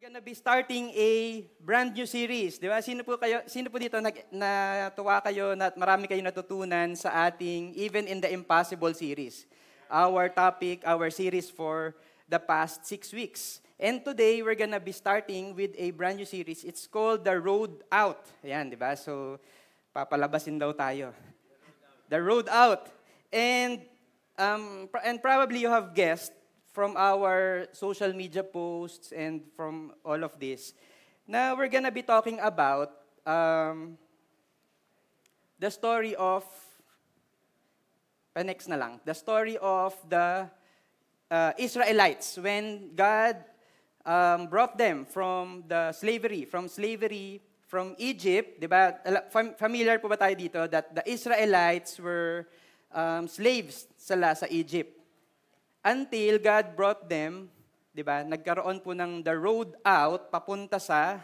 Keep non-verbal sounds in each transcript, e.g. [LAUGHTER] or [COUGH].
We're gonna be starting a brand new series, di ba? Sino po kayo, sino po dito nag, natuwa kayo na marami kayo natutunan sa ating Even in the Impossible series? Our topic, our series for the past six weeks. And today, we're gonna be starting with a brand new series. It's called The Road Out. Ayan, di ba? So, papalabasin daw tayo. The Road Out. And, um, and probably you have guessed, from our social media posts and from all of this. Now, we're gonna be talking about um, the story of, next na lang, the story of the uh, Israelites when God um, brought them from the slavery, from slavery from Egypt, di ba? Familiar po ba tayo dito that the Israelites were um, slaves sila sa Egypt until God brought them, 'di ba? Nagkaroon po ng the road out papunta sa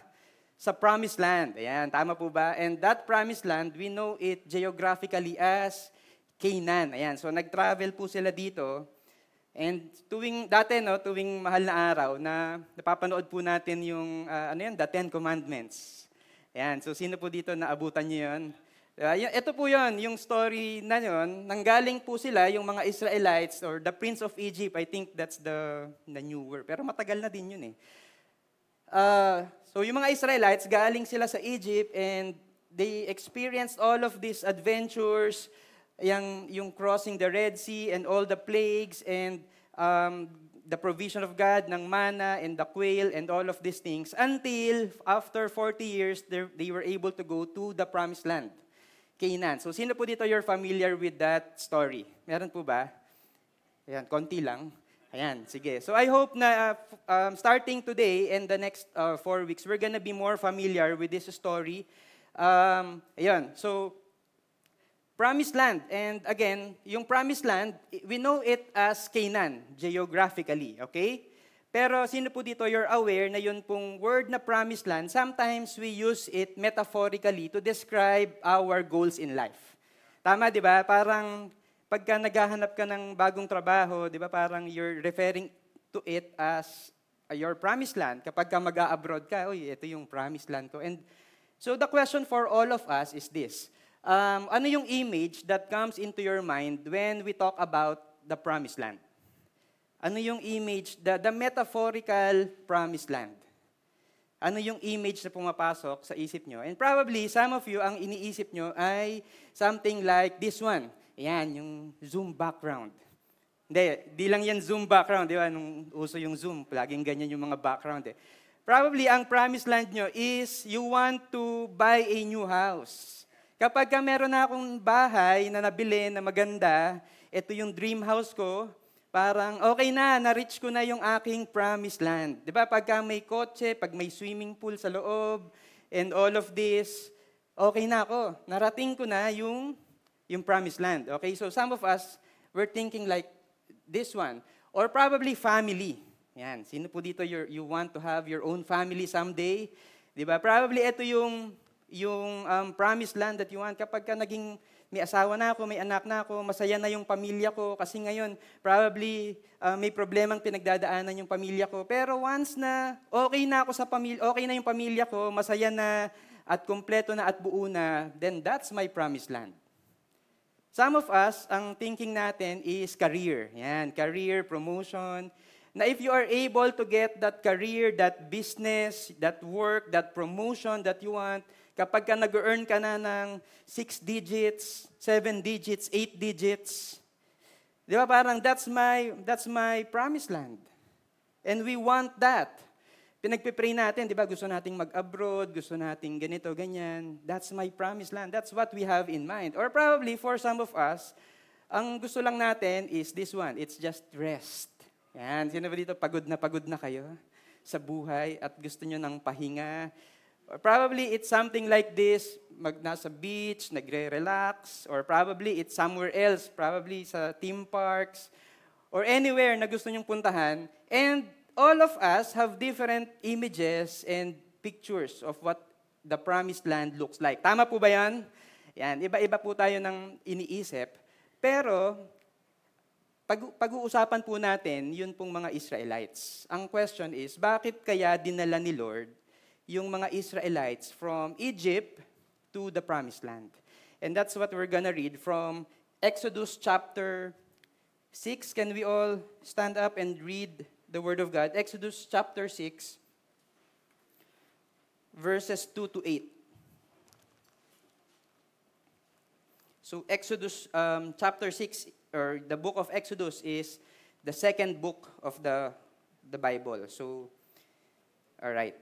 sa promised land. Ayan, tama po ba? And that promised land, we know it geographically as Canaan. Ayan, so nag-travel po sila dito. And tuwing dati no, tuwing mahal na araw na napapanood po natin yung ah, ano yan, the Ten Commandments. Ayan, so sino po dito naabutan niyo 'yon? Uh, ito po yon, yung story na yon, nanggaling po sila, yung mga Israelites or the Prince of Egypt, I think that's the, the new word. Pero matagal na din yun eh. Uh, so yung mga Israelites, galing sila sa Egypt and they experienced all of these adventures, yung, yung crossing the Red Sea and all the plagues and um, the provision of God ng manna and the quail and all of these things until after 40 years, they were able to go to the promised land. Canaan. So sino po dito you're familiar with that story? Meron po ba? Ayan, konti lang. Ayan, sige. So I hope na uh, um, starting today and the next uh, four weeks, we're gonna be more familiar with this story. Um, ayan, so Promised Land. And again, yung Promised Land, we know it as Canaan, geographically, okay? Pero sino po dito, you're aware na yun pong word na promised land, sometimes we use it metaphorically to describe our goals in life. Tama, di ba? Parang pagka naghahanap ka ng bagong trabaho, di ba parang you're referring to it as your promised land. Kapag ka mag-abroad ka, oy, ito yung promised land ko. And so the question for all of us is this. Um, ano yung image that comes into your mind when we talk about the promised land? Ano yung image, the, the metaphorical promised land? Ano yung image na pumapasok sa isip nyo? And probably, some of you, ang iniisip nyo ay something like this one. Ayan, yung Zoom background. Hindi, di lang yan Zoom background, di ba? Nung uso yung Zoom, laging ganyan yung mga background eh. Probably, ang promised land nyo is you want to buy a new house. Kapag ka meron na akong bahay na nabili na maganda, ito yung dream house ko, parang okay na, na-reach ko na yung aking promised land. Di ba? Pagka may kotse, pag may swimming pool sa loob, and all of this, okay na ako. Narating ko na yung, yung promised land. Okay? So some of us, we're thinking like this one. Or probably family. Yan. Sino po dito you you want to have your own family someday? Di ba? Probably ito yung, yung um, promised land that you want. Kapag ka naging may asawa na ako, may anak na ako, masaya na yung pamilya ko kasi ngayon probably uh, may problemang pinagdadaanan yung pamilya ko. Pero once na okay na ako sa pamilya, okay na yung pamilya ko, masaya na at kumpleto na at buo na, then that's my promised land. Some of us, ang thinking natin is career. Yan, career, promotion. Na if you are able to get that career, that business, that work, that promotion that you want, Kapag ka nag-earn ka na ng 6 digits, 7 digits, 8 digits, di ba parang that's my, that's my promised land. And we want that. Pinagpipray natin, di ba gusto nating mag-abroad, gusto nating ganito, ganyan. That's my promised land. That's what we have in mind. Or probably for some of us, ang gusto lang natin is this one. It's just rest. Yan. Sino ba dito pagod na pagod na kayo sa buhay at gusto nyo ng pahinga? Or probably it's something like this, mag nasa beach, nagre-relax, or probably it's somewhere else, probably sa theme parks, or anywhere na gusto nyong puntahan. And all of us have different images and pictures of what the promised land looks like. Tama po ba yan? Yan, iba-iba po tayo ng iniisip. Pero, pag, pag-uusapan po natin yun pong mga Israelites. Ang question is, bakit kaya dinala ni Lord yung mga Israelites from Egypt to the promised land? And that's what we're gonna read from Exodus chapter 6. Can we all stand up and read the Word of God? Exodus chapter 6, verses 2 to 8. So Exodus um, chapter 6, or the book of Exodus is the second book of the, the Bible. So, all right.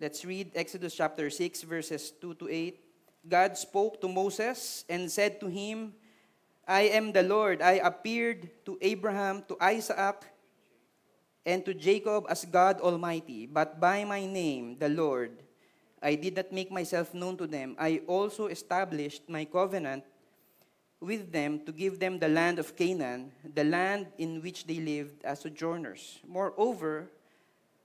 Let's read Exodus chapter 6, verses 2 to 8. God spoke to Moses and said to him, I am the Lord. I appeared to Abraham, to Isaac, and to Jacob as God Almighty, but by my name, the Lord, I did not make myself known to them. I also established my covenant with them to give them the land of Canaan, the land in which they lived as sojourners. Moreover,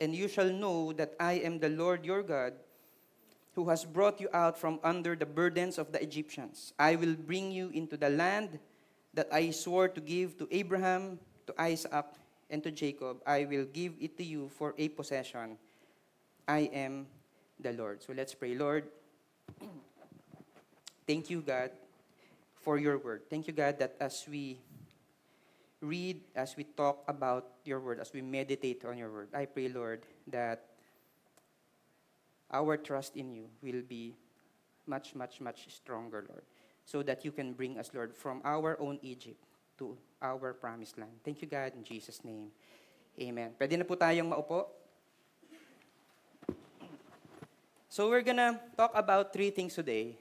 and you shall know that I am the Lord your God, who has brought you out from under the burdens of the Egyptians. I will bring you into the land that I swore to give to Abraham, to Isaac, and to Jacob. I will give it to you for a possession. I am the Lord. So let's pray. Lord, [CLEARS THROAT] thank you, God, for your word. Thank you, God, that as we read, as we talk about your word, as we meditate on your word, I pray, Lord, that our trust in you will be much, much, much stronger, Lord, so that you can bring us, Lord, from our own Egypt to our promised land. Thank you, God, in Jesus' name. Amen. Pwede na po tayong maupo. So we're gonna talk about three things today.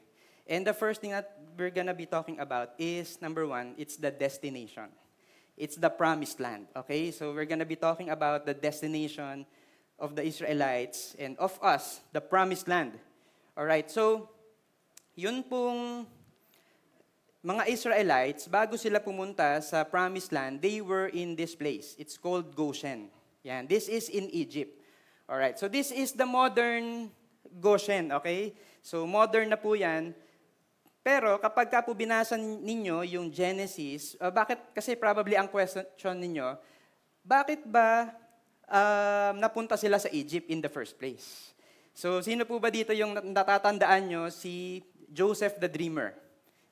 And the first thing that we're gonna be talking about is number one, it's the destination. It's the promised land. Okay? So we're gonna be talking about the destination of the Israelites and of us, the promised land. Alright, so yun pong mga Israelites, bago sila pumunta sa promised land, they were in this place. It's called Goshen. Yan, this is in Egypt. Alright, so this is the modern Goshen, okay? So modern na po yan. Pero kapag ka po binasa ninyo yung Genesis, uh, bakit, kasi probably ang question ninyo, bakit ba uh, napunta sila sa Egypt in the first place? So sino po ba dito yung natatandaan nyo si Joseph the Dreamer?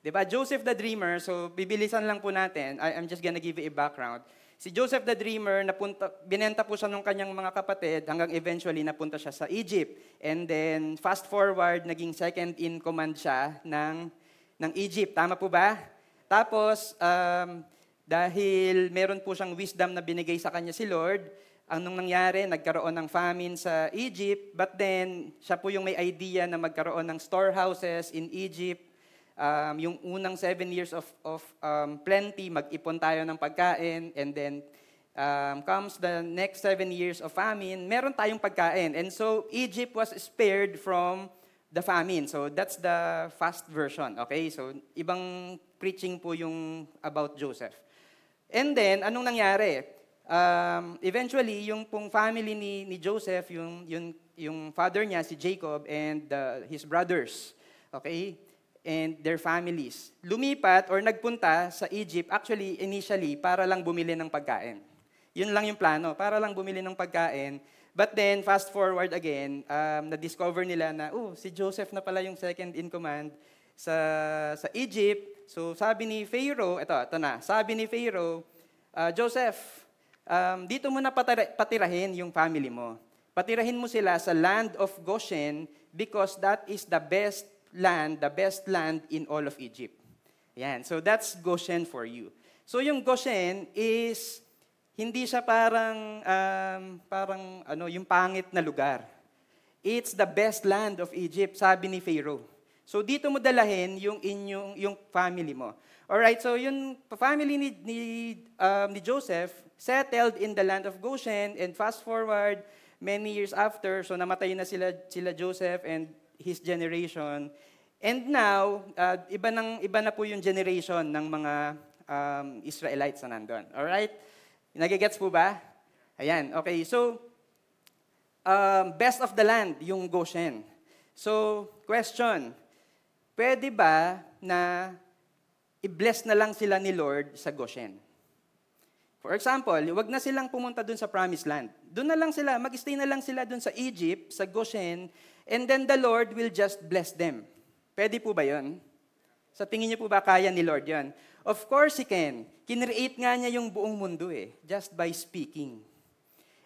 'Di ba? Joseph the Dreamer, so bibilisan lang po natin. I, I'm just gonna give you a background. Si Joseph the Dreamer, napunta, binenta po siya ng kanyang mga kapatid hanggang eventually napunta siya sa Egypt. And then, fast forward, naging second in command siya ng, ng Egypt. Tama po ba? Tapos, um, dahil meron po siyang wisdom na binigay sa kanya si Lord, anong nangyari? Nagkaroon ng famine sa Egypt, but then, siya po yung may idea na magkaroon ng storehouses in Egypt um, yung unang seven years of, of um, plenty, mag-ipon tayo ng pagkain, and then um, comes the next seven years of famine, meron tayong pagkain. And so Egypt was spared from the famine. So that's the fast version, okay? So ibang preaching po yung about Joseph. And then, anong nangyari? Um, eventually, yung pong family ni, ni Joseph, yung, yung, yung father niya, si Jacob, and uh, his brothers, okay? and their families. Lumipat or nagpunta sa Egypt, actually, initially, para lang bumili ng pagkain. Yun lang yung plano, para lang bumili ng pagkain. But then, fast forward again, um, na-discover nila na, oh, si Joseph na pala yung second in command sa, sa Egypt. So, sabi ni Pharaoh, ito, ito na, sabi ni Pharaoh, uh, Joseph, um, dito mo na patira- patirahin yung family mo. Patirahin mo sila sa land of Goshen because that is the best land, the best land in all of Egypt. Yan. So that's Goshen for you. So yung Goshen is hindi siya parang um, parang ano yung pangit na lugar. It's the best land of Egypt, sabi ni Pharaoh. So dito mo dalahin yung inyong yung family mo. Alright, so yung family ni, ni, um, ni Joseph settled in the land of Goshen and fast forward many years after, so namatay na sila, sila Joseph and his generation. And now, uh, iba, ng, iba na po yung generation ng mga um, Israelites na nandun. Alright? Nagigets po ba? Ayan, okay. So, um, best of the land, yung Goshen. So, question, pwede ba na i-bless na lang sila ni Lord sa Goshen. For example, wag na silang pumunta dun sa promised land. Doon na lang sila, mag-stay na lang sila dun sa Egypt, sa Goshen, and then the Lord will just bless them. Pwede po ba yon? Sa tingin niyo po ba kaya ni Lord yon? Of course He can. Kinreate nga niya yung buong mundo eh, just by speaking.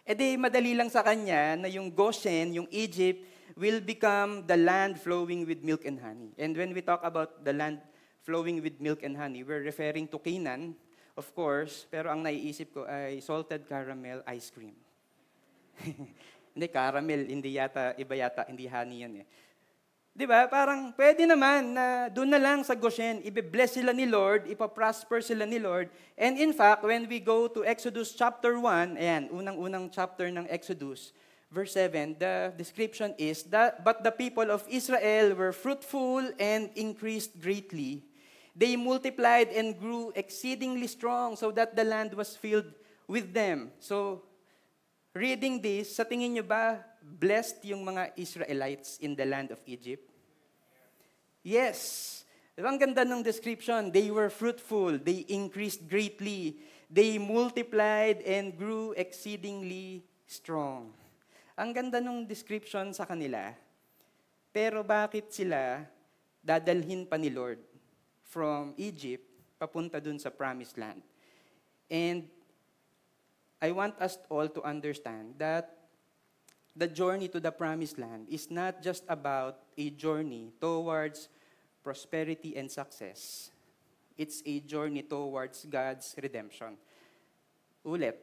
E di, madali lang sa Kanya na yung Goshen, yung Egypt, will become the land flowing with milk and honey. And when we talk about the land flowing with milk and honey. We're referring to Canaan, of course, pero ang naiisip ko ay salted caramel ice cream. [LAUGHS] hindi, caramel, hindi yata, iba yata, hindi honey yan eh. Di ba? Parang pwede naman na doon na lang sa Goshen, ibe-bless sila ni Lord, ipaprosper sila ni Lord. And in fact, when we go to Exodus chapter 1, ayan, unang-unang chapter ng Exodus, verse 7, the description is that, But the people of Israel were fruitful and increased greatly They multiplied and grew exceedingly strong so that the land was filled with them. So, reading this, sa tingin nyo ba, blessed yung mga Israelites in the land of Egypt? Yes. Ang ganda ng description. They were fruitful. They increased greatly. They multiplied and grew exceedingly strong. Ang ganda ng description sa kanila. Pero bakit sila dadalhin pa ni Lord? from Egypt papunta dun sa promised land. And I want us all to understand that the journey to the promised land is not just about a journey towards prosperity and success. It's a journey towards God's redemption. Ulit,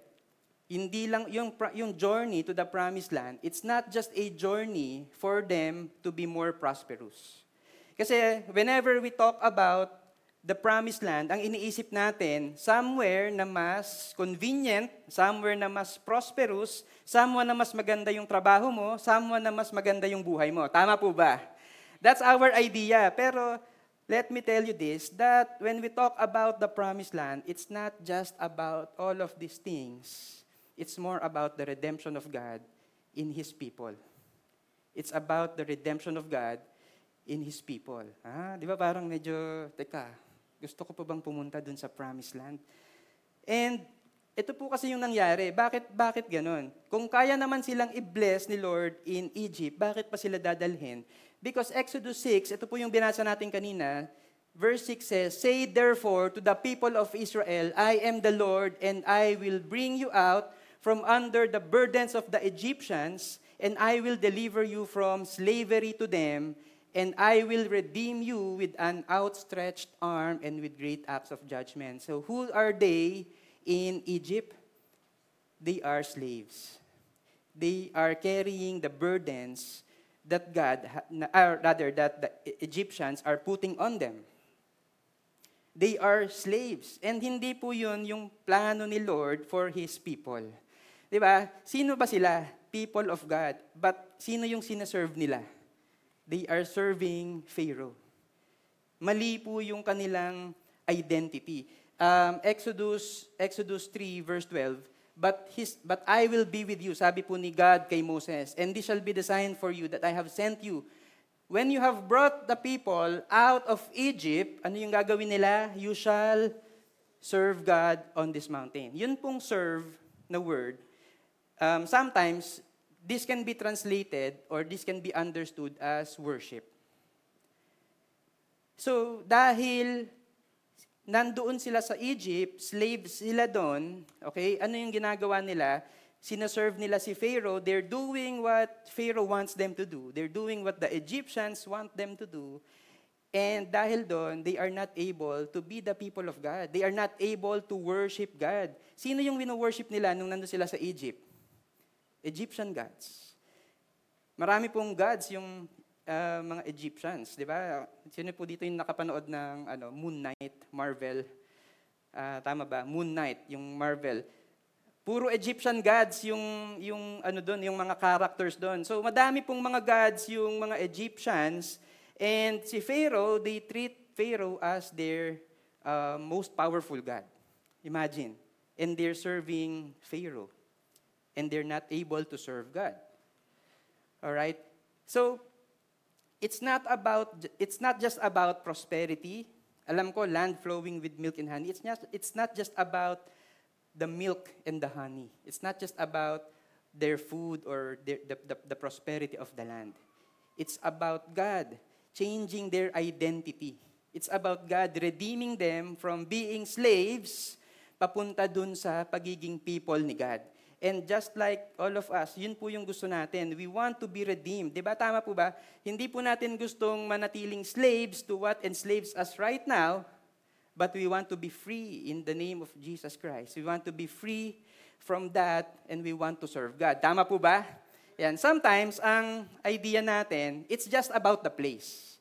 hindi lang yung, yung journey to the promised land, it's not just a journey for them to be more prosperous. Kasi whenever we talk about the promised land, ang iniisip natin, somewhere na mas convenient, somewhere na mas prosperous, somewhere na mas maganda yung trabaho mo, somewhere na mas maganda yung buhay mo. Tama po ba? That's our idea. Pero let me tell you this, that when we talk about the promised land, it's not just about all of these things. It's more about the redemption of God in His people. It's about the redemption of God in His people. Ah, di ba parang medyo, teka, gusto ko pa bang pumunta dun sa promised land? And ito po kasi yung nangyari. Bakit, bakit ganun? Kung kaya naman silang i-bless ni Lord in Egypt, bakit pa sila dadalhin? Because Exodus 6, ito po yung binasa natin kanina, verse 6 says, Say therefore to the people of Israel, I am the Lord, and I will bring you out from under the burdens of the Egyptians, and I will deliver you from slavery to them, and I will redeem you with an outstretched arm and with great acts of judgment. So, who are they in Egypt? They are slaves. They are carrying the burdens that God, or rather, that the Egyptians are putting on them. They are slaves. And hindi po yun yung plano ni Lord for His people. Di ba? Sino ba sila? People of God. But sino yung sinaserve nila? They are serving Pharaoh. Mali po yung kanilang identity. Um, Exodus, Exodus 3 verse 12, but, his, but I will be with you, sabi po ni God kay Moses, and this shall be the sign for you that I have sent you. When you have brought the people out of Egypt, ano yung gagawin nila? You shall serve God on this mountain. Yun pong serve na word, um, sometimes this can be translated or this can be understood as worship. So, dahil nandoon sila sa Egypt, slaves sila doon, okay, ano yung ginagawa nila? Sinaserve nila si Pharaoh, they're doing what Pharaoh wants them to do. They're doing what the Egyptians want them to do. And dahil doon, they are not able to be the people of God. They are not able to worship God. Sino yung wino-worship nila nung nandun sila sa Egypt? Egyptian gods. Marami pong gods yung ah, mga Egyptians, di ba? Sino po dito yung nakapanood ng ano, Moon Knight, Marvel? Ah, tama ba? Moon Knight, yung Marvel. Puro Egyptian gods yung yung ano doon, yung mga characters doon. So madami pong mga gods yung mga Egyptians and si Pharaoh, they treat Pharaoh as their uh, most powerful god. Imagine. And they're serving Pharaoh. And they're not able to serve God. All right? So, it's not about it's not just about prosperity. Alam ko land flowing with milk and honey. It's not it's not just about the milk and the honey. It's not just about their food or their, the, the, the prosperity of the land. It's about God changing their identity. It's about God redeeming them from being slaves papunta dun sa pagiging people ni God. And just like all of us, yun po yung gusto natin. We want to be redeemed. Di ba? Tama po ba? Hindi po natin gustong manatiling slaves to what enslaves us right now, but we want to be free in the name of Jesus Christ. We want to be free from that and we want to serve God. Tama po ba? Yan. Sometimes, ang idea natin, it's just about the place.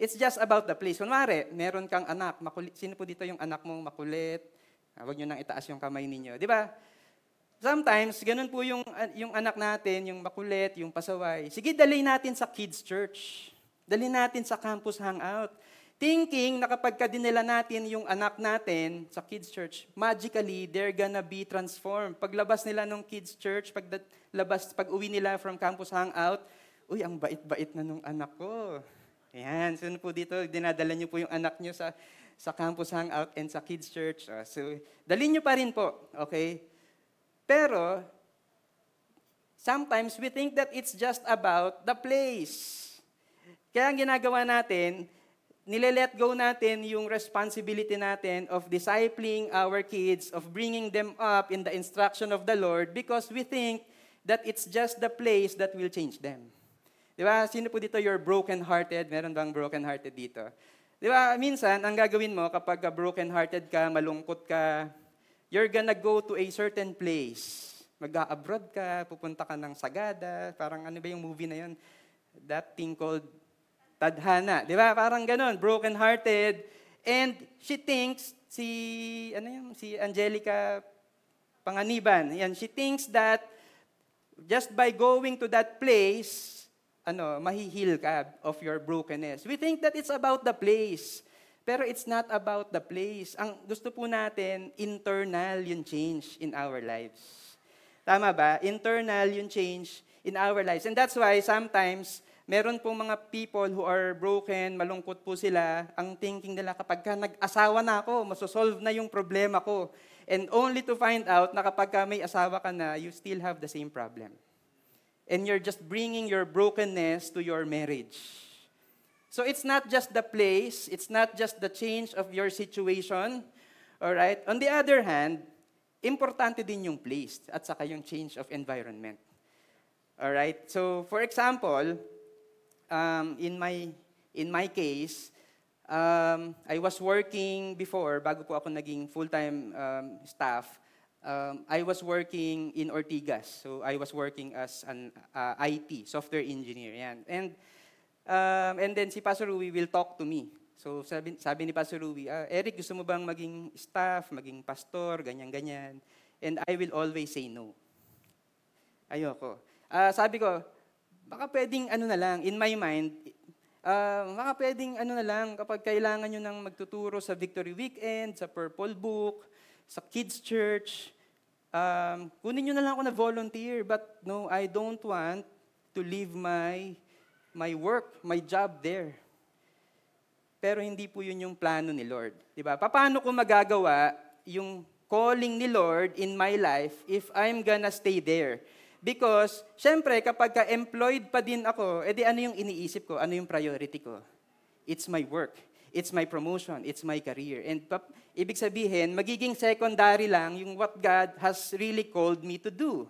It's just about the place. Kunwari, meron kang anak, makulit. Sino po dito yung anak mong makulit? Ah, Huwag nyo nang itaas yung kamay ninyo. Di ba? Sometimes, ganun po yung, yung anak natin, yung makulit, yung pasaway. Sige, dali natin sa kids church. Dali natin sa campus hangout. Thinking na kapag dinala natin yung anak natin sa kids church, magically, they're gonna be transformed. Paglabas nila ng kids church, pag labas, pag uwi nila from campus hangout, uy, ang bait-bait na nung anak ko. Ayan, so po dito, dinadala niyo po yung anak niyo sa, sa campus hangout and sa kids church. Uh, so, dalhin niyo pa rin po, okay? Pero, sometimes we think that it's just about the place. Kaya ang ginagawa natin, nile-let go natin yung responsibility natin of discipling our kids, of bringing them up in the instruction of the Lord because we think that it's just the place that will change them. Di ba? Sino po dito you're broken-hearted? Meron bang broken-hearted dito? Di ba? Minsan, ang gagawin mo kapag broken-hearted ka, malungkot ka, you're gonna go to a certain place. Mag-abroad ka, pupunta ka ng Sagada, parang ano ba yung movie na yun? That thing called Tadhana. Di ba? Parang ganun, broken-hearted. And she thinks, si, ano yung, si Angelica Panganiban, yan, she thinks that just by going to that place, ano, mahihil ka of your brokenness. We think that it's about the place. Pero it's not about the place. Ang gusto po natin, internal yung change in our lives. Tama ba? Internal yung change in our lives. And that's why sometimes, meron pong mga people who are broken, malungkot po sila, ang thinking nila kapag ka nag-asawa na ako, masosolve na yung problema ko. And only to find out na kapag ka may asawa ka na, you still have the same problem. And you're just bringing your brokenness to your marriage. So it's not just the place, it's not just the change of your situation. All right? On the other hand, importante din yung place at saka yung change of environment. All right? So for example, um, in my in my case, um, I was working before bago po ako naging full-time um, staff. Um, I was working in Ortigas. So I was working as an uh, IT, software engineer. Yan. And Um, and then si Pastor Rui will talk to me. So sabi, sabi ni Pastor Rui, ah, Eric, gusto mo bang maging staff, maging pastor, ganyan-ganyan? And I will always say no. Ayoko. Uh, sabi ko, baka pwedeng ano na lang, in my mind, uh, baka pwedeng ano na lang, kapag kailangan nyo nang magtuturo sa Victory Weekend, sa Purple Book, sa Kids Church, um, kunin nyo na lang ako na volunteer. But no, I don't want to leave my my work, my job there. Pero hindi po yun yung plano ni Lord. Di ba? Paano ko magagawa yung calling ni Lord in my life if I'm gonna stay there? Because, syempre, kapag ka-employed pa din ako, edi ano yung iniisip ko? Ano yung priority ko? It's my work. It's my promotion. It's my career. And pap, ibig sabihin, magiging secondary lang yung what God has really called me to do.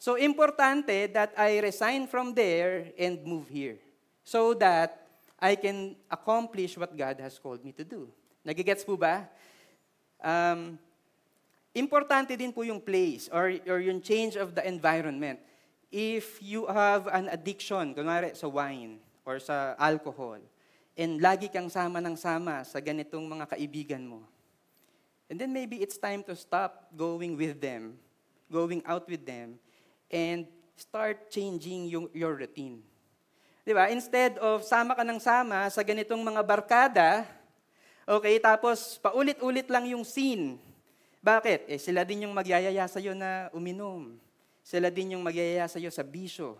So, importante that I resign from there and move here so that I can accomplish what God has called me to do. Nagigets po ba? Um, importante din po yung place or, or yung change of the environment. If you have an addiction, kunwari sa wine, or sa alcohol, and lagi kang sama ng sama sa ganitong mga kaibigan mo, and then maybe it's time to stop going with them, going out with them, and start changing yung, your routine. Di ba? Instead of sama ka ng sama sa ganitong mga barkada, okay, tapos paulit-ulit lang yung scene. Bakit? Eh, sila din yung magyayaya sa'yo na uminom. Sila din yung magyayaya sa'yo sa bisyo.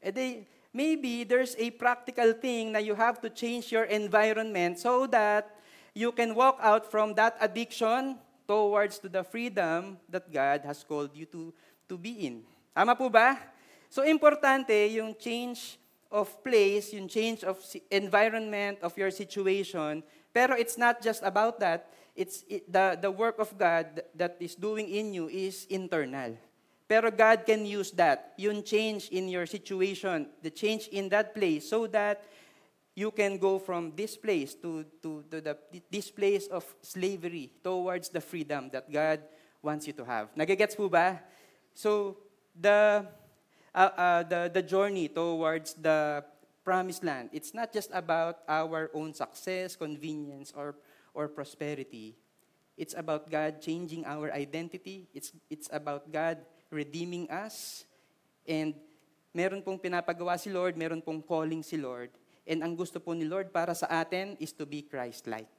Eh, they, maybe there's a practical thing na you have to change your environment so that you can walk out from that addiction towards to the freedom that God has called you to, to be in. Tama po ba? So, importante yung change of place, yung change of environment of your situation. Pero it's not just about that. It's it, the, the work of God that is doing in you is internal. Pero God can use that, yung change in your situation, the change in that place, so that you can go from this place to, to, to the, this place of slavery towards the freedom that God wants you to have. Nagigets po ba? So, the uh, uh, the, the journey towards the promised land, it's not just about our own success, convenience, or, or prosperity. It's about God changing our identity. It's, it's about God redeeming us. And meron pong pinapagawa si Lord, meron pong calling si Lord. And ang gusto po ni Lord para sa atin is to be Christ-like.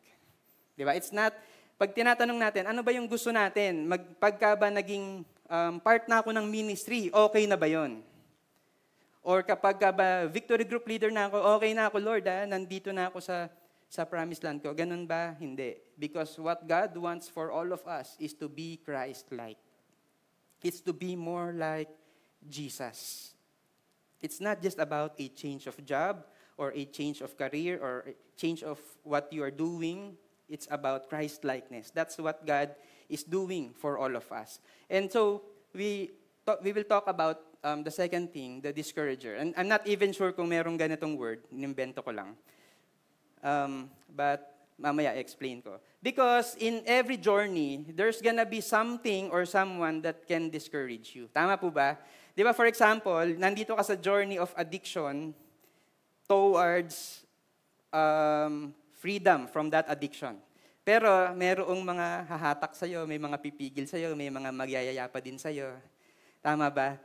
Di ba? It's not, pag tinatanong natin, ano ba yung gusto natin? Mag, pagka ba naging um, part na ako ng ministry, okay na ba yon? Or kapag ka ba victory group leader na ako, okay na ako, Lord, ah, nandito na ako sa, sa promised land ko. Ganun ba? Hindi. Because what God wants for all of us is to be Christ-like. It's to be more like Jesus. It's not just about a change of job or a change of career or change of what you are doing. It's about Christ-likeness. That's what God is doing for all of us. And so, we, we will talk about um, the second thing, the discourager. And I'm not even sure kung merong ganitong word, inimbento ko lang. Um, but mamaya explain ko. Because in every journey, there's gonna be something or someone that can discourage you. Tama po ba? Di ba, for example, nandito ka sa journey of addiction towards um, freedom from that addiction. Pero merong mga hahatak sa'yo, may mga pipigil sa'yo, may mga magyayaya pa din sa'yo. Tama ba?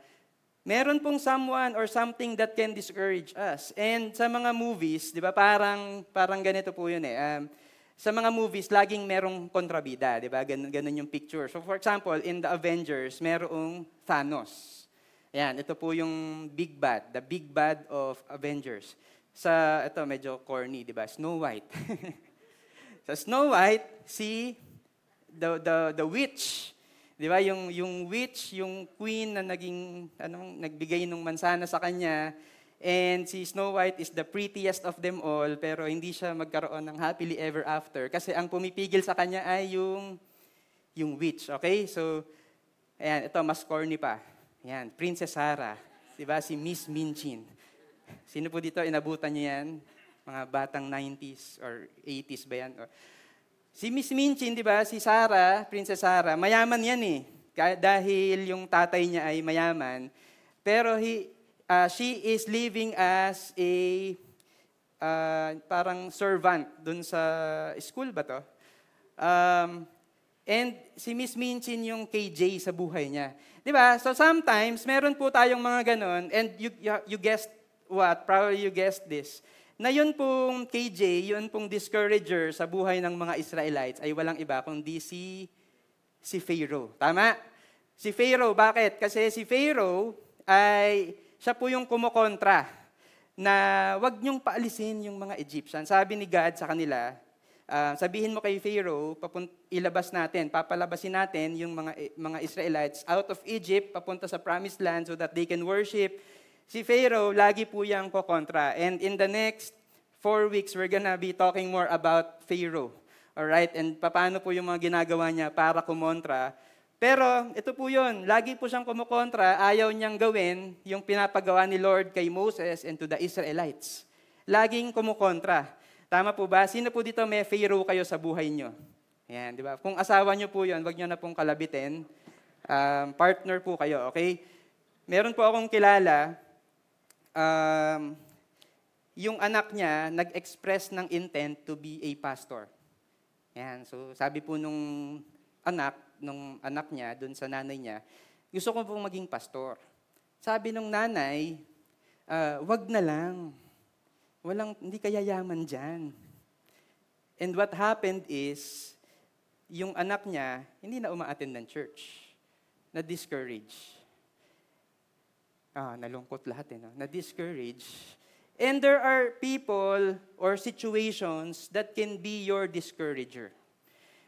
meron pong someone or something that can discourage us. And sa mga movies, di ba, parang, parang ganito po yun eh. Um, sa mga movies, laging merong kontrabida, di ba? Ganun, ganun yung picture. So for example, in the Avengers, merong Thanos. Ayan, ito po yung big bad, the big bad of Avengers. Sa, ito medyo corny, di ba? Snow White. [LAUGHS] sa Snow White, si the, the, the witch, Di ba? Yung, yung witch, yung queen na naging, anong, nagbigay ng mansana sa kanya, and si Snow White is the prettiest of them all, pero hindi siya magkaroon ng happily ever after. Kasi ang pumipigil sa kanya ay yung, yung witch. Okay? So, ayan, ito, mas corny pa. Ayan, Princess Sarah. Di ba? Si Miss Minchin. Sino po dito, inabutan niyo yan? Mga batang 90s or 80s ba yan? Or, Si Miss Minchin, di ba, si Sarah, Princess Sarah, mayaman yan eh. Dahil yung tatay niya ay mayaman. Pero he, uh, she is living as a uh, parang servant dun sa school ba to? Um, and si Miss Minchin yung KJ sa buhay niya. Di ba? So sometimes, meron po tayong mga ganon, and you, you, you guessed what? Probably you guessed this na yun pong KJ, yun pong discourager sa buhay ng mga Israelites ay walang iba kundi si, si Pharaoh. Tama? Si Pharaoh, bakit? Kasi si Pharaoh ay siya po yung kumokontra na wag niyong paalisin yung mga Egyptian. Sabi ni God sa kanila, uh, sabihin mo kay Pharaoh, papunt- ilabas natin, papalabasin natin yung mga, mga Israelites out of Egypt, papunta sa promised land so that they can worship Si Pharaoh, lagi po yang kokontra. And in the next four weeks, we're gonna be talking more about Pharaoh. Alright? And paano po yung mga ginagawa niya para kumontra. Pero ito po yun, lagi po siyang kumukontra, ayaw niyang gawin yung pinapagawa ni Lord kay Moses and to the Israelites. Laging kumukontra. Tama po ba? Sino po dito may Pharaoh kayo sa buhay niyo? Yan, di ba? Kung asawa niyo po yun, wag niyo na pong kalabitin. Um, partner po kayo, okay? Meron po akong kilala, um, yung anak niya nag-express ng intent to be a pastor. Yan, so sabi po nung anak, nung anak niya, dun sa nanay niya, gusto ko pong maging pastor. Sabi nung nanay, uh, wag na lang. Walang, hindi kaya yaman dyan. And what happened is, yung anak niya, hindi na umaattend ng church. Na-discourage. Ah, nalungkot lahat eh, no? Na-discourage. And there are people or situations that can be your discourager.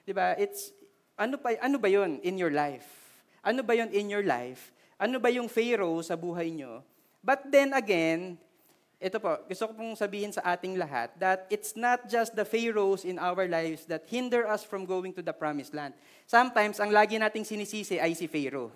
'Di ba? It's ano pa ano ba 'yon in your life? Ano ba 'yon in your life? Ano ba yung Pharaoh sa buhay nyo? But then again, ito po, gusto ko pong sabihin sa ating lahat that it's not just the pharaohs in our lives that hinder us from going to the promised land. Sometimes, ang lagi nating sinisisi ay si Pharaoh.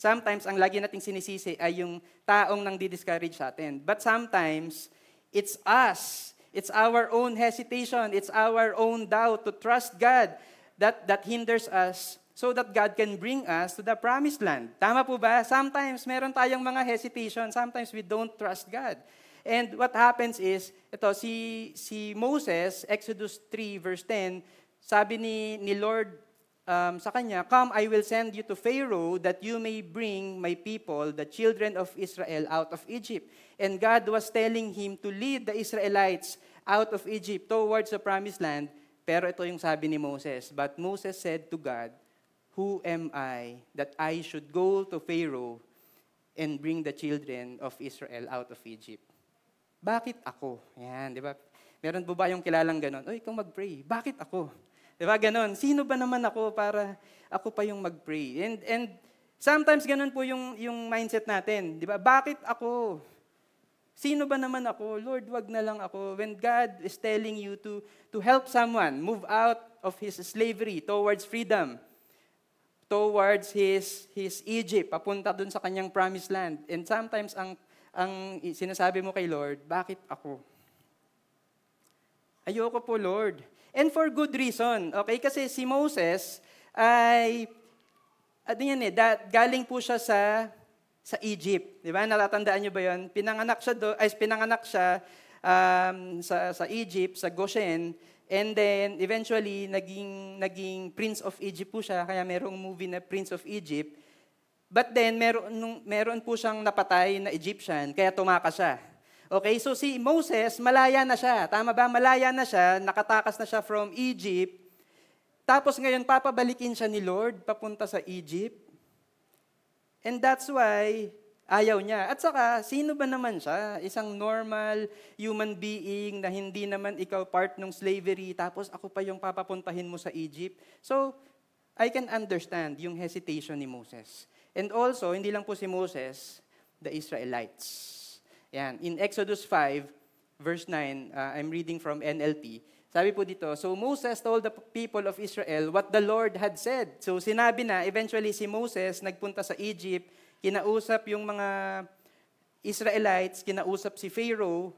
Sometimes, ang lagi nating sinisisi ay yung taong nang di-discourage sa atin. But sometimes, it's us. It's our own hesitation. It's our own doubt to trust God that, that hinders us so that God can bring us to the promised land. Tama po ba? Sometimes, meron tayong mga hesitation. Sometimes, we don't trust God. And what happens is, ito, si, si Moses, Exodus 3, verse 10, sabi ni, ni Lord um, sa kanya, Come, I will send you to Pharaoh that you may bring my people, the children of Israel, out of Egypt. And God was telling him to lead the Israelites out of Egypt towards the promised land. Pero ito yung sabi ni Moses. But Moses said to God, Who am I that I should go to Pharaoh and bring the children of Israel out of Egypt? Bakit ako? Yan, di ba? Meron po ba yung kilalang ganon? Oy, ikaw mag-pray. Bakit ako? Di ba ganon? Sino ba naman ako para ako pa yung mag-pray? And, and sometimes ganon po yung, yung mindset natin. Di ba? Bakit ako? Sino ba naman ako? Lord, wag na lang ako. When God is telling you to, to help someone move out of his slavery towards freedom, towards his, his Egypt, papunta dun sa kanyang promised land. And sometimes ang ang sinasabi mo kay Lord, bakit ako? Ayoko po, Lord. And for good reason. Okay? Kasi si Moses ay, ano yan eh, da, galing po siya sa sa Egypt. Di ba? Natatandaan niyo ba yon? Pinanganak siya, do, ay, pinanganak siya um, sa, sa Egypt, sa Goshen. And then, eventually, naging, naging Prince of Egypt po siya. Kaya merong movie na Prince of Egypt. But then, meron, nung, meron po siyang napatay na Egyptian, kaya tumakas siya. Okay, so si Moses, malaya na siya. Tama ba? Malaya na siya, nakatakas na siya from Egypt. Tapos ngayon, papabalikin siya ni Lord papunta sa Egypt. And that's why ayaw niya. At saka, sino ba naman siya? Isang normal human being na hindi naman ikaw part ng slavery, tapos ako pa yung papapuntahin mo sa Egypt. So, I can understand yung hesitation ni Moses. And also, hindi lang po si Moses, the Israelites. Yan. In Exodus 5, verse 9, uh, I'm reading from NLT. Sabi po dito, So Moses told the people of Israel what the Lord had said. So sinabi na, eventually si Moses nagpunta sa Egypt, kinausap yung mga Israelites, kinausap si Pharaoh,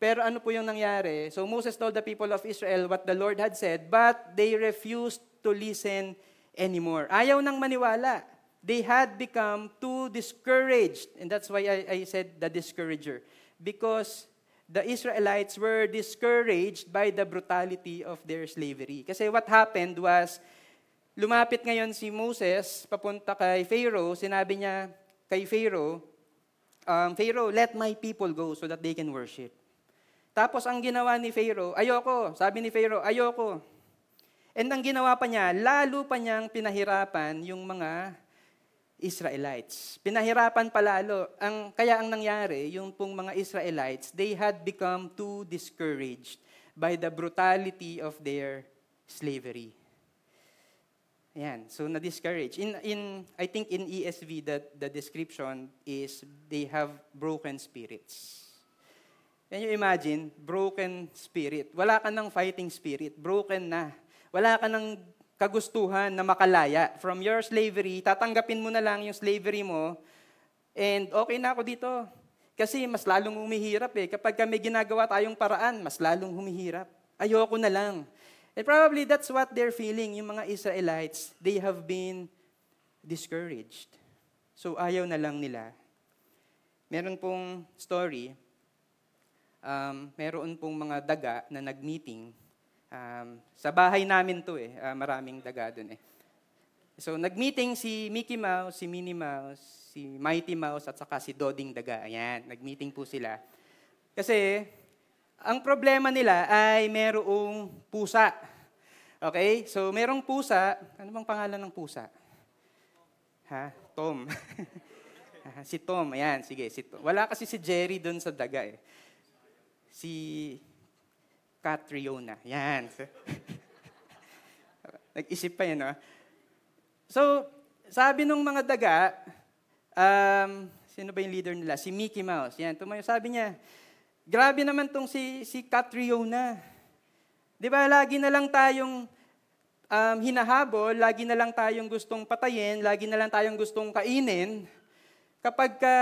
pero ano po yung nangyari? So Moses told the people of Israel what the Lord had said, but they refused to listen anymore. Ayaw nang maniwala they had become too discouraged. And that's why I, I said the discourager. Because the Israelites were discouraged by the brutality of their slavery. Kasi what happened was, lumapit ngayon si Moses papunta kay Pharaoh, sinabi niya kay Pharaoh, um, Pharaoh, let my people go so that they can worship. Tapos ang ginawa ni Pharaoh, ayoko. Sabi ni Pharaoh, ayoko. And ang ginawa pa niya, lalo pa niyang pinahirapan yung mga Israelites. Pinahirapan palalo. Ang, kaya ang nangyari, yung pong mga Israelites, they had become too discouraged by the brutality of their slavery. Yan, so na-discourage. In, in, I think in ESV, that the description is they have broken spirits. Can you imagine? Broken spirit. Wala ka ng fighting spirit. Broken na. Wala ka ng kagustuhan na makalaya. From your slavery, tatanggapin mo na lang yung slavery mo, and okay na ako dito. Kasi mas lalong humihirap eh. Kapag kami ginagawa tayong paraan, mas lalong humihirap. Ayoko na lang. And probably that's what they're feeling, yung mga Israelites. They have been discouraged. So ayaw na lang nila. Meron pong story. um, meron pong mga daga na nag-meeting. Um, sa bahay namin to eh, ah, maraming daga doon eh. So nag-meeting si Mickey Mouse, si Minnie Mouse, si Mighty Mouse at saka si Doding Daga. Ayan, nag-meeting po sila. Kasi ang problema nila ay merong pusa. Okay? So merong pusa, ano bang pangalan ng pusa? Ha? Tom. [LAUGHS] Si Tom, ayan, sige, si Tom. Wala kasi si Jerry doon sa daga eh. Si Catriona, yan. [LAUGHS] Nag-isip pa yan, no? So, sabi nung mga daga, um, sino ba yung leader nila? Si Mickey Mouse. Yan, tumayo. Sabi niya, grabe naman tong si, si Catriona. Di ba, lagi na lang tayong um, hinahabol, lagi na lang tayong gustong patayin, lagi na lang tayong gustong kainin. Kapag ka,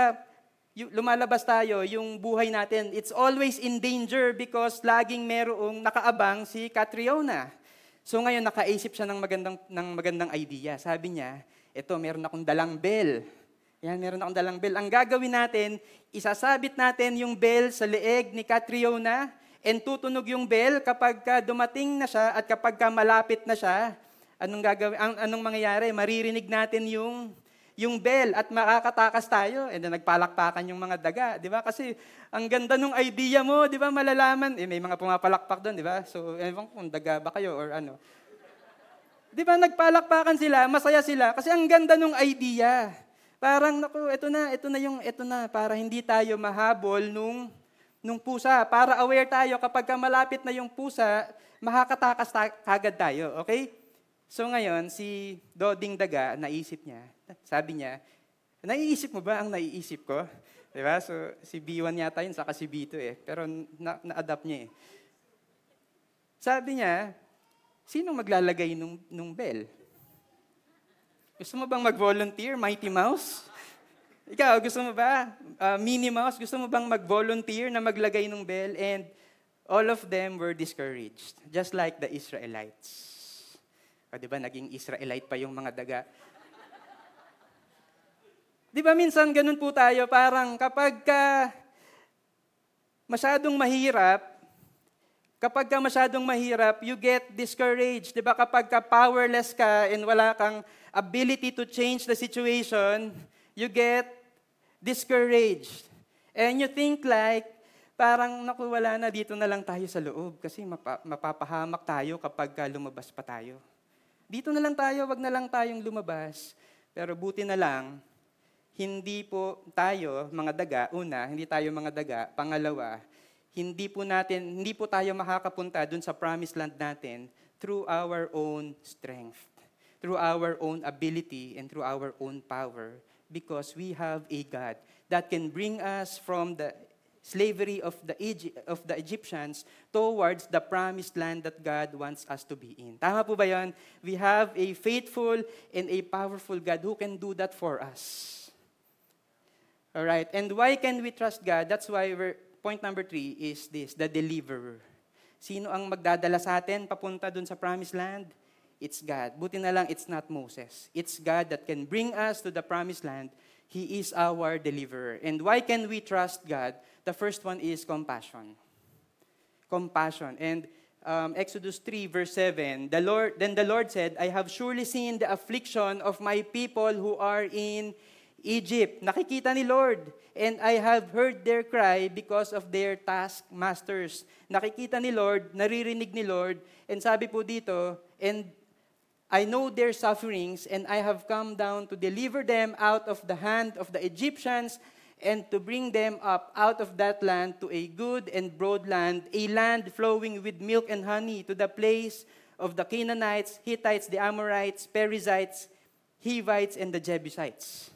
lumalabas tayo, yung buhay natin, it's always in danger because laging merong nakaabang si Catriona. So ngayon, nakaisip siya ng magandang, ng magandang idea. Sabi niya, eto, meron akong dalang bell. Yan, meron akong dalang bell. Ang gagawin natin, isasabit natin yung bell sa leeg ni Catriona and tutunog yung bell kapag ka dumating na siya at kapag ka malapit na siya, anong gagawin, ang, anong mangyayari? Maririnig natin yung yung bell at makakatakas tayo. And then nagpalakpakan yung mga daga, di ba? Kasi ang ganda nung idea mo, di ba? Malalaman. Eh, may mga pumapalakpak doon, di ba? So, ewan kung daga ba kayo or ano. Di ba? Nagpalakpakan sila, masaya sila. Kasi ang ganda nung idea. Parang, naku, ito na, ito na yung, ito na, para hindi tayo mahabol nung, nung pusa. Para aware tayo, kapag ka malapit na yung pusa, makakatakas ta- kagad tayo, okay? So ngayon, si Doding Daga, naisip niya, sabi niya, naiisip mo ba ang naiisip ko? Di ba? So, si B1 yata yun, saka si B2 eh. Pero na- na-adapt niya eh. Sabi niya, sinong maglalagay nung, nung bell? Gusto mo bang mag-volunteer, Mighty Mouse? Ikaw, gusto mo ba? Uh, Minnie Mouse, gusto mo bang mag-volunteer na maglagay ng bell? And all of them were discouraged, just like the Israelites. O, di ba, naging Israelite pa yung mga daga. Di ba minsan ganun po tayo, parang kapag ka masyadong mahirap, kapag ka masyadong mahirap, you get discouraged. Di ba kapag ka powerless ka and wala kang ability to change the situation, you get discouraged. And you think like, parang naku, wala na, dito na lang tayo sa loob kasi mapa, mapapahamak tayo kapag ka lumabas pa tayo. Dito na lang tayo, wag na lang tayong lumabas. Pero buti na lang, hindi po tayo mga daga, una, hindi tayo mga daga, pangalawa, hindi po natin, hindi po tayo makakapunta dun sa promised land natin through our own strength, through our own ability, and through our own power, because we have a God that can bring us from the slavery of the, Egy- of the Egyptians towards the promised land that God wants us to be in. Tama po ba yan? We have a faithful and a powerful God who can do that for us. All right. And why can we trust God? That's why we're, point number three is this, the deliverer. Sino ang magdadala sa atin papunta dun sa promised land? It's God. Buti na lang, it's not Moses. It's God that can bring us to the promised land. He is our deliverer. And why can we trust God? The first one is compassion. Compassion. And um, Exodus 3, verse 7, the Lord, then the Lord said, I have surely seen the affliction of my people who are in Egypt. Nakikita ni Lord. And I have heard their cry because of their taskmasters. Nakikita ni Lord, naririnig ni Lord. And sabi po dito, and I know their sufferings, and I have come down to deliver them out of the hand of the Egyptians and to bring them up out of that land to a good and broad land, a land flowing with milk and honey, to the place of the Canaanites, Hittites, the Amorites, Perizzites, Hivites, and the Jebusites.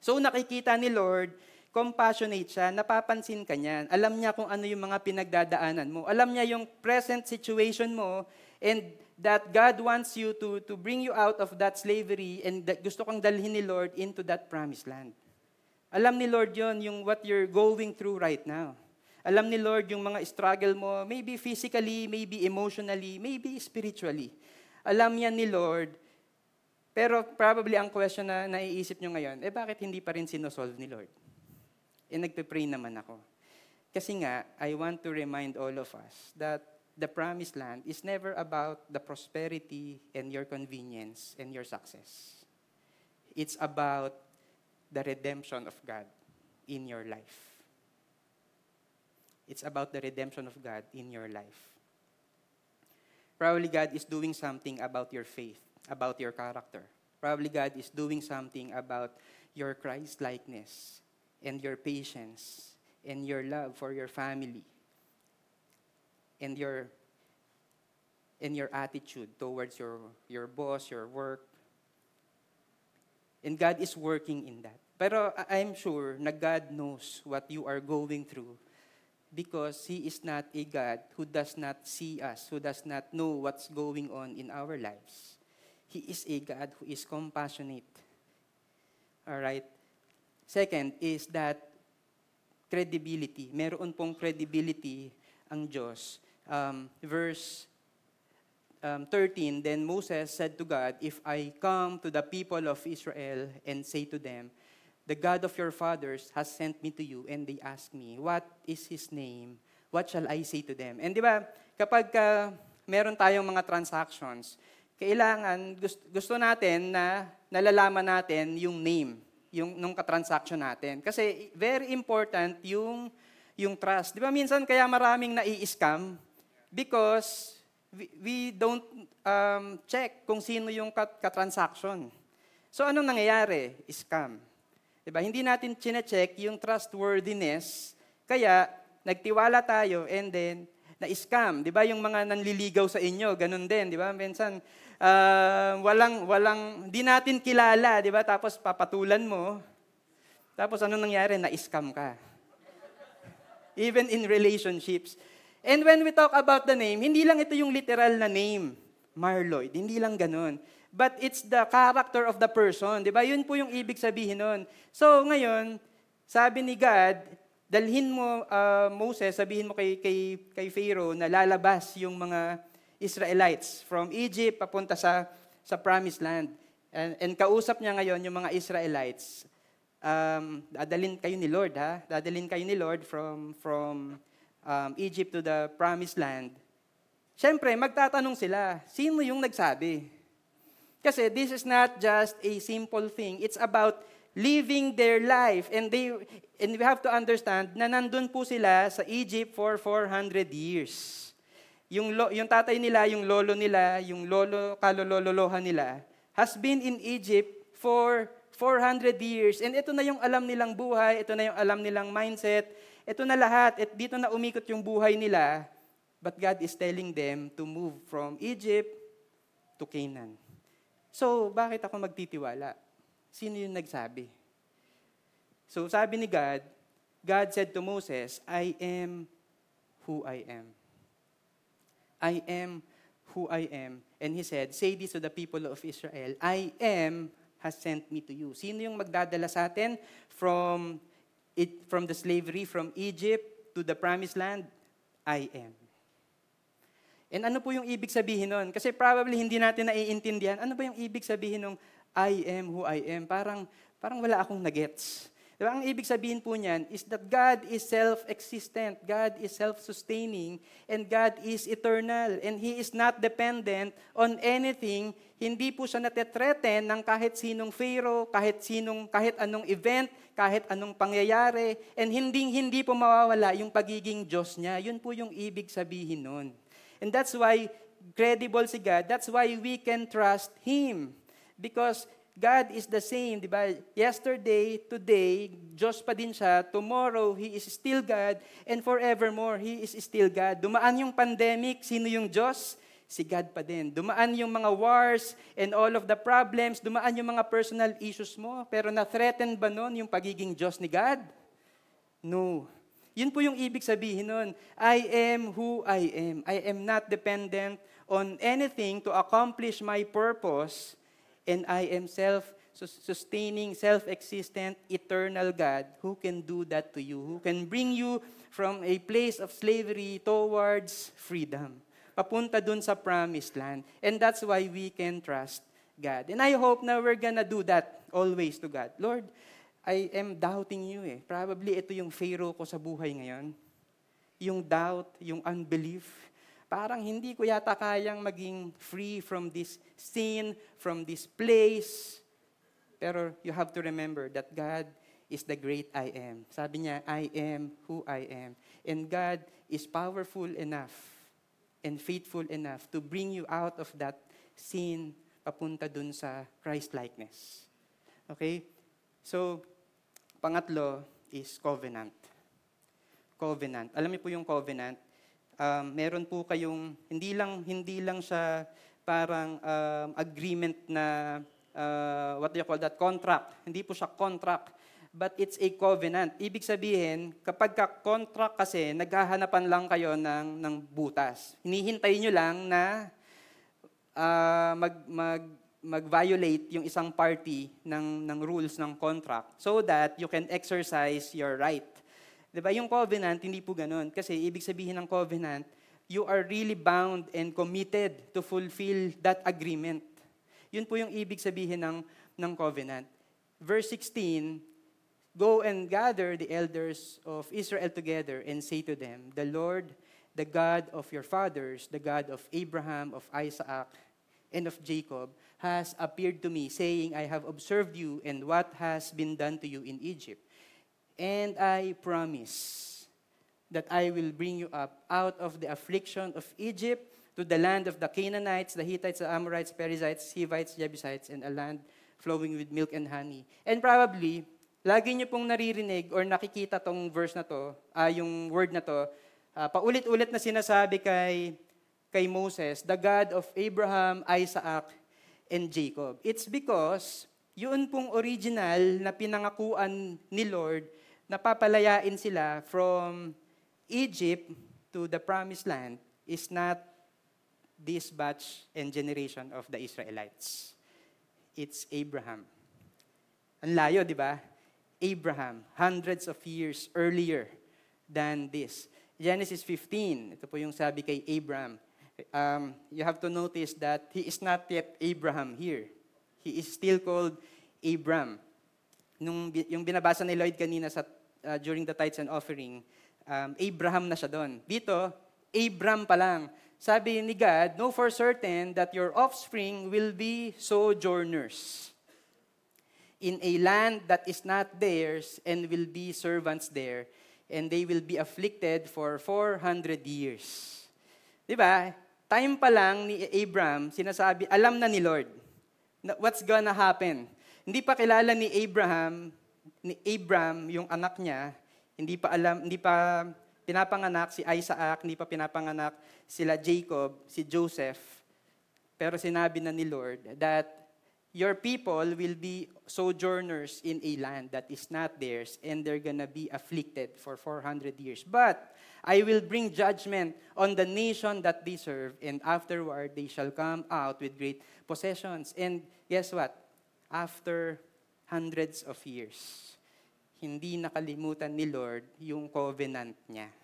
So nakikita ni Lord, compassionate siya, napapansin ka niyan. Alam niya kung ano yung mga pinagdadaanan mo. Alam niya yung present situation mo and that God wants you to, to bring you out of that slavery and that gusto kang dalhin ni Lord into that promised land. Alam ni Lord yon yung what you're going through right now. Alam ni Lord yung mga struggle mo, maybe physically, maybe emotionally, maybe spiritually. Alam yan ni Lord. Pero probably ang question na naiisip nyo ngayon, eh bakit hindi pa rin sinosolve ni Lord? Eh nagpe-pray naman ako. Kasi nga, I want to remind all of us that the promised land is never about the prosperity and your convenience and your success. It's about the redemption of God in your life. It's about the redemption of God in your life. Probably God is doing something about your faith, about your character. Probably God is doing something about your Christ likeness and your patience and your love for your family and your and your attitude towards your your boss, your work. And God is working in that. Pero I'm sure na God knows what you are going through because He is not a God who does not see us, who does not know what's going on in our lives. He is a God who is compassionate. All right? Second is that credibility. Meron pong credibility ang Diyos. Um, verse um, 13, Then Moses said to God, If I come to the people of Israel and say to them, The God of your fathers has sent me to you, and they ask me, What is his name? What shall I say to them? And di ba, kapag ka meron tayong mga transactions, kailangan, gusto, gusto natin na nalalaman natin yung name, yung nung katransaction natin. Kasi very important yung yung trust. Di ba minsan kaya maraming nai-scam? Because we, we don't um, check kung sino yung katransaction. So anong nangyayari? Scam. Diba? Hindi natin chine-check yung trustworthiness, kaya nagtiwala tayo and then na-scam. Di ba? Yung mga nanliligaw sa inyo, ganun din. Di ba? Minsan, uh, walang, walang, di natin kilala, di ba? Tapos papatulan mo. Tapos anong nangyari? Na-scam ka. Even in relationships. And when we talk about the name, hindi lang ito yung literal na name, Marloyd. Hindi lang ganun but it's the character of the person. Di ba? Yun po yung ibig sabihin nun. So ngayon, sabi ni God, dalhin mo, uh, Moses, sabihin mo kay, kay, kay Pharaoh na lalabas yung mga Israelites from Egypt papunta sa, sa promised land. And, and kausap niya ngayon yung mga Israelites. Um, dadalhin kayo ni Lord, ha? Dadalhin kayo ni Lord from, from um, Egypt to the promised land. Siyempre, magtatanong sila, sino yung nagsabi? Kasi this is not just a simple thing. It's about living their life. And, they, and we have to understand na nandun po sila sa Egypt for 400 years. Yung, lo, yung tatay nila, yung lolo nila, yung lolo, kalolololohan nila, has been in Egypt for 400 years. And ito na yung alam nilang buhay, ito na yung alam nilang mindset, ito na lahat, at dito na umikot yung buhay nila. But God is telling them to move from Egypt to Canaan. So, bakit ako magtitiwala? Sino yung nagsabi? So, sabi ni God, God said to Moses, I am who I am. I am who I am. And he said, say this to the people of Israel, I am has sent me to you. Sino yung magdadala sa atin from, it, from the slavery from Egypt to the promised land? I am. And ano po yung ibig sabihin nun? Kasi probably hindi natin naiintindihan. Ano ba yung ibig sabihin ng I am who I am? Parang, parang wala akong nagets. Diba? Ang ibig sabihin po niyan is that God is self-existent, God is self-sustaining, and God is eternal. And He is not dependent on anything. Hindi po siya natetreten ng kahit sinong Pharaoh, kahit sinong, kahit anong event, kahit anong pangyayari, and hindi, hindi po mawawala yung pagiging Diyos niya. Yun po yung ibig sabihin nun. And that's why credible si God. That's why we can trust Him. Because God is the same, di ba? Yesterday, today, Diyos pa din siya. Tomorrow, He is still God. And forevermore, He is still God. Dumaan yung pandemic, sino yung Diyos? Si God pa din. Dumaan yung mga wars and all of the problems. Dumaan yung mga personal issues mo. Pero na-threaten ba nun yung pagiging Diyos ni God? No. Yun po yung ibig sabihin nun. I am who I am. I am not dependent on anything to accomplish my purpose. And I am self-sustaining, self-existent, eternal God who can do that to you, who can bring you from a place of slavery towards freedom. Papunta dun sa promised land. And that's why we can trust God. And I hope na we're gonna do that always to God. Lord, I am doubting you eh. Probably ito yung Pharaoh ko sa buhay ngayon. yung doubt, yung unbelief. Parang hindi ko yata kayang maging free from this sin, from this place. Pero you have to remember that God is the great I am. Sabi niya, I am who I am. And God is powerful enough and faithful enough to bring you out of that sin papunta dun sa Christ-likeness. Okay? So, pangatlo is covenant. Covenant. Alam niyo po yung covenant, um, meron po kayong, hindi lang, hindi lang siya parang um, agreement na, uh, what do you call that, contract. Hindi po siya contract, but it's a covenant. Ibig sabihin, kapag ka-contract kasi, naghahanapan lang kayo ng, ng butas. Hinihintay nyo lang na uh, mag, mag, mag-violate yung isang party ng, ng rules ng contract so that you can exercise your right. Diba? Yung covenant, hindi po ganun. Kasi ibig sabihin ng covenant, you are really bound and committed to fulfill that agreement. Yun po yung ibig sabihin ng, ng covenant. Verse 16, Go and gather the elders of Israel together and say to them, The Lord, the God of your fathers, the God of Abraham, of Isaac, and of Jacob, has appeared to me, saying, I have observed you and what has been done to you in Egypt. And I promise that I will bring you up out of the affliction of Egypt to the land of the Canaanites, the Hittites, the Amorites, Perizzites, Hivites, Jebusites, and a land flowing with milk and honey. And probably, lagi niyo pong naririnig or nakikita tong verse na to, uh, yung word na to, uh, paulit-ulit na sinasabi kay kay Moses, the God of Abraham, Isaac, and Jacob. It's because yun pong original na pinangakuan ni Lord na papalayain sila from Egypt to the promised land is not this batch and generation of the Israelites. It's Abraham. Ang layo, di ba? Abraham, hundreds of years earlier than this. Genesis 15, ito po yung sabi kay Abraham, um, you have to notice that he is not yet Abraham here. He is still called Abram. Nung, yung binabasa ni Lloyd kanina sa, uh, during the tithes and offering, um, Abraham na siya doon. Dito, Abram pa lang. Sabi ni God, know for certain that your offspring will be sojourners in a land that is not theirs and will be servants there, and they will be afflicted for 400 years. Di ba? time pa lang ni Abraham, sinasabi, alam na ni Lord na what's gonna happen. Hindi pa kilala ni Abraham, ni Abraham, yung anak niya, hindi pa alam, hindi pa pinapanganak si Isaac, hindi pa pinapanganak sila Jacob, si Joseph. Pero sinabi na ni Lord that your people will be sojourners in a land that is not theirs, and they're gonna be afflicted for 400 years. But I will bring judgment on the nation that they serve, and afterward they shall come out with great possessions. And guess what? After hundreds of years, hindi nakalimutan ni Lord yung covenant niya.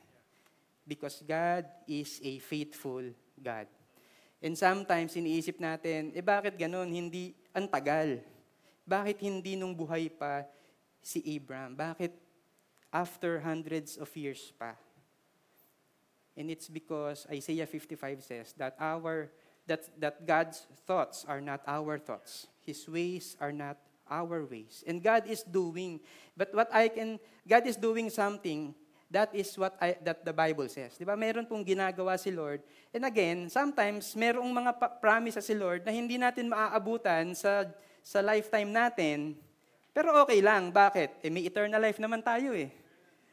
Because God is a faithful God. And sometimes, iniisip natin, eh bakit ganun? Hindi, ang tagal. Bakit hindi nung buhay pa si Abraham? Bakit after hundreds of years pa? And it's because Isaiah 55 says that our that that God's thoughts are not our thoughts. His ways are not our ways. And God is doing but what I can God is doing something That is what I, that the Bible says. Di ba? Meron pong ginagawa si Lord. And again, sometimes merong mga promise si Lord na hindi natin maaabutan sa, sa lifetime natin. Pero okay lang. Bakit? Eh, may eternal life naman tayo eh.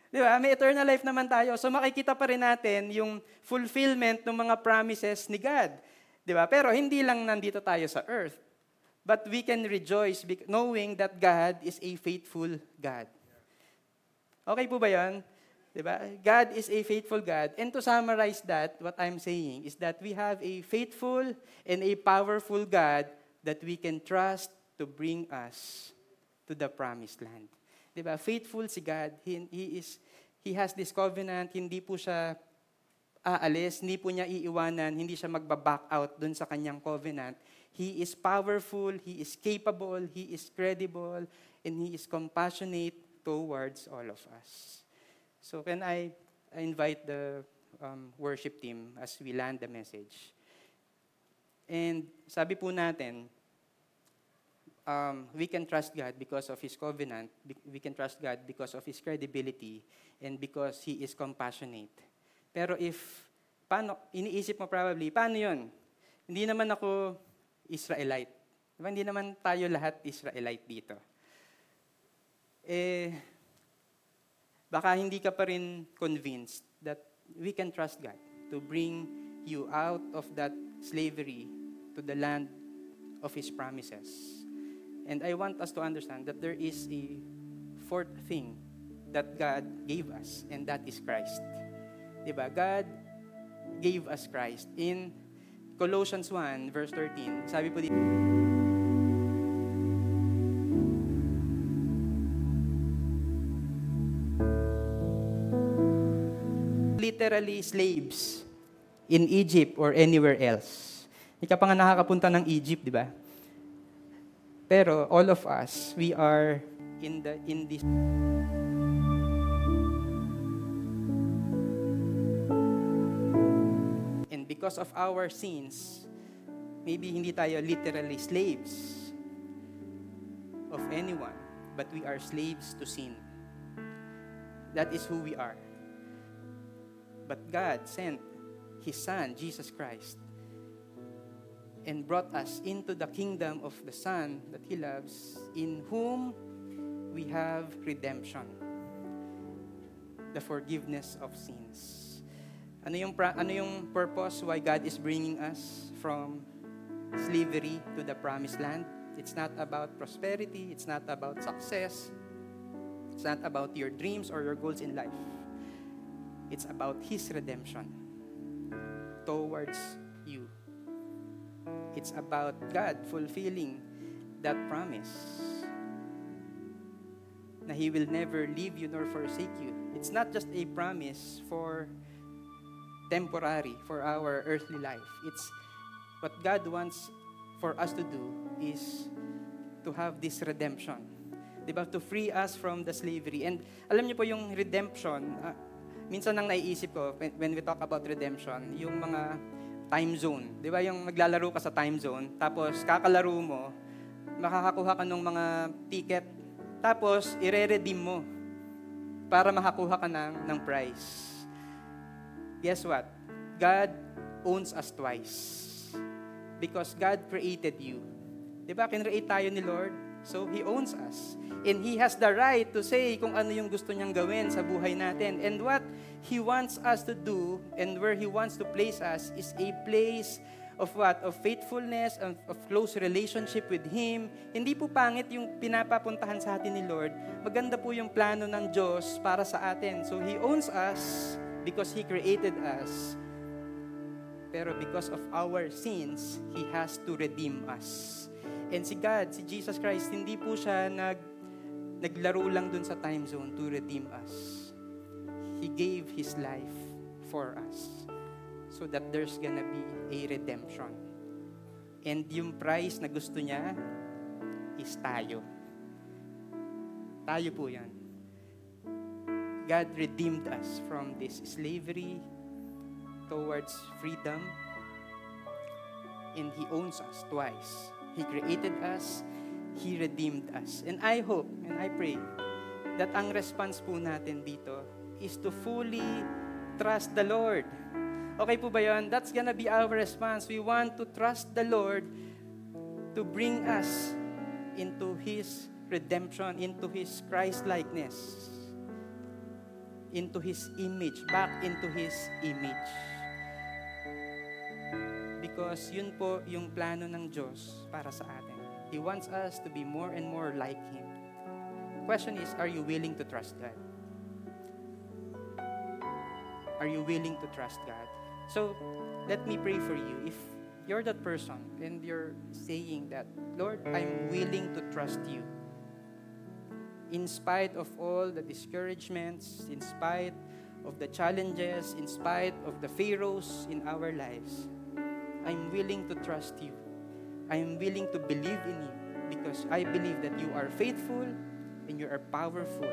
Di ba? May eternal life naman tayo. So makikita pa rin natin yung fulfillment ng mga promises ni God. Di ba? Pero hindi lang nandito tayo sa earth. But we can rejoice knowing that God is a faithful God. Okay po ba yan? Diba? God is a faithful God. And to summarize that, what I'm saying is that we have a faithful and a powerful God that we can trust to bring us to the promised land. Diba? Faithful si God. He, he, is, he has this covenant. Hindi po siya aalis, hindi po niya iiwanan, hindi siya magbaback out dun sa kanyang covenant. He is powerful, He is capable, He is credible, and He is compassionate towards all of us. So can I, invite the um, worship team as we land the message. And sabi po natin, um, we can trust God because of His covenant. We can trust God because of His credibility and because He is compassionate. Pero if, paano, iniisip mo probably, paano yun? Hindi naman ako Israelite. Diba? Hindi naman tayo lahat Israelite dito. Eh, baka hindi ka pa rin convinced that we can trust God to bring you out of that slavery to the land of His promises. And I want us to understand that there is a fourth thing that God gave us, and that is Christ. Diba? God gave us Christ. In Colossians 1, verse 13, sabi po dito, literally slaves in Egypt or anywhere else. Hindi ka pa nga nakakapunta ng Egypt, di ba? Pero all of us, we are in the in this because of our sins, maybe hindi tayo literally slaves of anyone, but we are slaves to sin. That is who we are. But God sent His Son, Jesus Christ, and brought us into the kingdom of the Son that He loves, in whom we have redemption, the forgiveness of sins. Ano yung, pra- ano yung purpose why God is bringing us from slavery to the promised land? It's not about prosperity, it's not about success, it's not about your dreams or your goals in life. It's about His redemption towards you. It's about God fulfilling that promise na He will never leave you nor forsake you. It's not just a promise for temporary, for our earthly life. It's what God wants for us to do is to have this redemption. Diba? To free us from the slavery. And alam niyo po yung redemption, ah, minsan nang naiisip ko when, we talk about redemption, yung mga time zone. Di ba yung maglalaro ka sa time zone, tapos kakalaro mo, makakakuha ka ng mga ticket, tapos ire-redeem mo para makakuha ka ng, ng prize. Guess what? God owns us twice. Because God created you. Di ba? Kinreate tayo ni Lord. So, He owns us. And He has the right to say kung ano yung gusto niyang gawin sa buhay natin. And what He wants us to do and where He wants to place us is a place of what? Of faithfulness, of, of close relationship with Him. Hindi po pangit yung pinapapuntahan sa atin ni Lord. Maganda po yung plano ng Diyos para sa atin. So He owns us because He created us. Pero because of our sins, He has to redeem us. And si God, si Jesus Christ, hindi po siya nag, naglaro lang dun sa time zone to redeem us. He gave His life for us so that there's gonna be a redemption. And yung price na gusto niya is tayo. Tayo po yan. God redeemed us from this slavery towards freedom. And He owns us twice. He created us, He redeemed us. And I hope and I pray that ang response po natin dito is to fully trust the Lord. Okay po ba yun? That's gonna be our response. We want to trust the Lord to bring us into His redemption, into His Christ-likeness, into His image, back into His image. Because yun po yung plano ng Diyos para sa atin. He wants us to be more and more like Him. Question is, are you willing to trust God? Are you willing to trust God? So, let me pray for you. If you're that person and you're saying that, Lord, I'm willing to trust you. In spite of all the discouragements, in spite of the challenges, in spite of the pharaohs in our lives, I'm willing to trust you. I'm willing to believe in you because I believe that you are faithful and you are powerful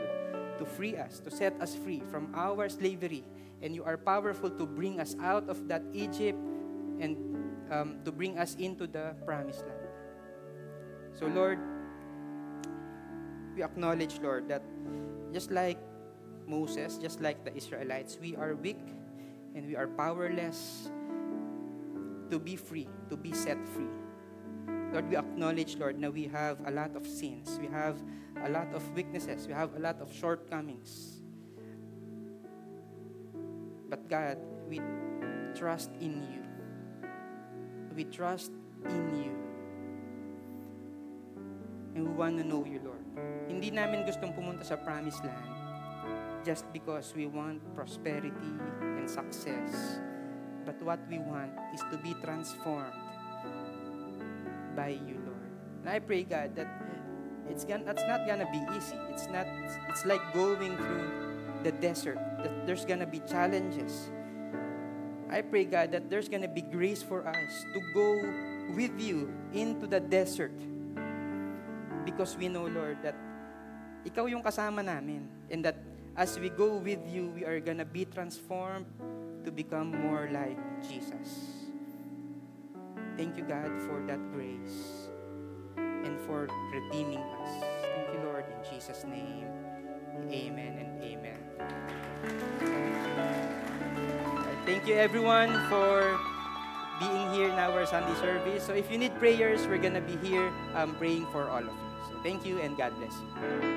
to free us, to set us free from our slavery. And you are powerful to bring us out of that Egypt and um, to bring us into the promised land. So, Lord, we acknowledge, Lord, that just like Moses, just like the Israelites, we are weak and we are powerless to be free, to be set free. Lord, we acknowledge, Lord, that we have a lot of sins. We have a lot of weaknesses. We have a lot of shortcomings. But God, we trust in you. We trust in you. And we want to know you. Hindi namin gustong pumunta sa promised land just because we want prosperity and success. But what we want is to be transformed by you, Lord. And I pray, God, that it's, gonna, it's not gonna be easy. It's not. It's like going through the desert. That there's gonna be challenges. I pray, God, that there's gonna be grace for us to go with you into the desert. Because we know, Lord, that ikaw yung kasama namin. And that as we go with you, we are gonna be transformed to become more like Jesus. Thank you, God, for that grace and for redeeming us. Thank you, Lord, in Jesus' name. Amen and amen. Thank you, everyone, for being here in our Sunday service. So if you need prayers, we're going to be here um, praying for all of you. So thank you and God bless you.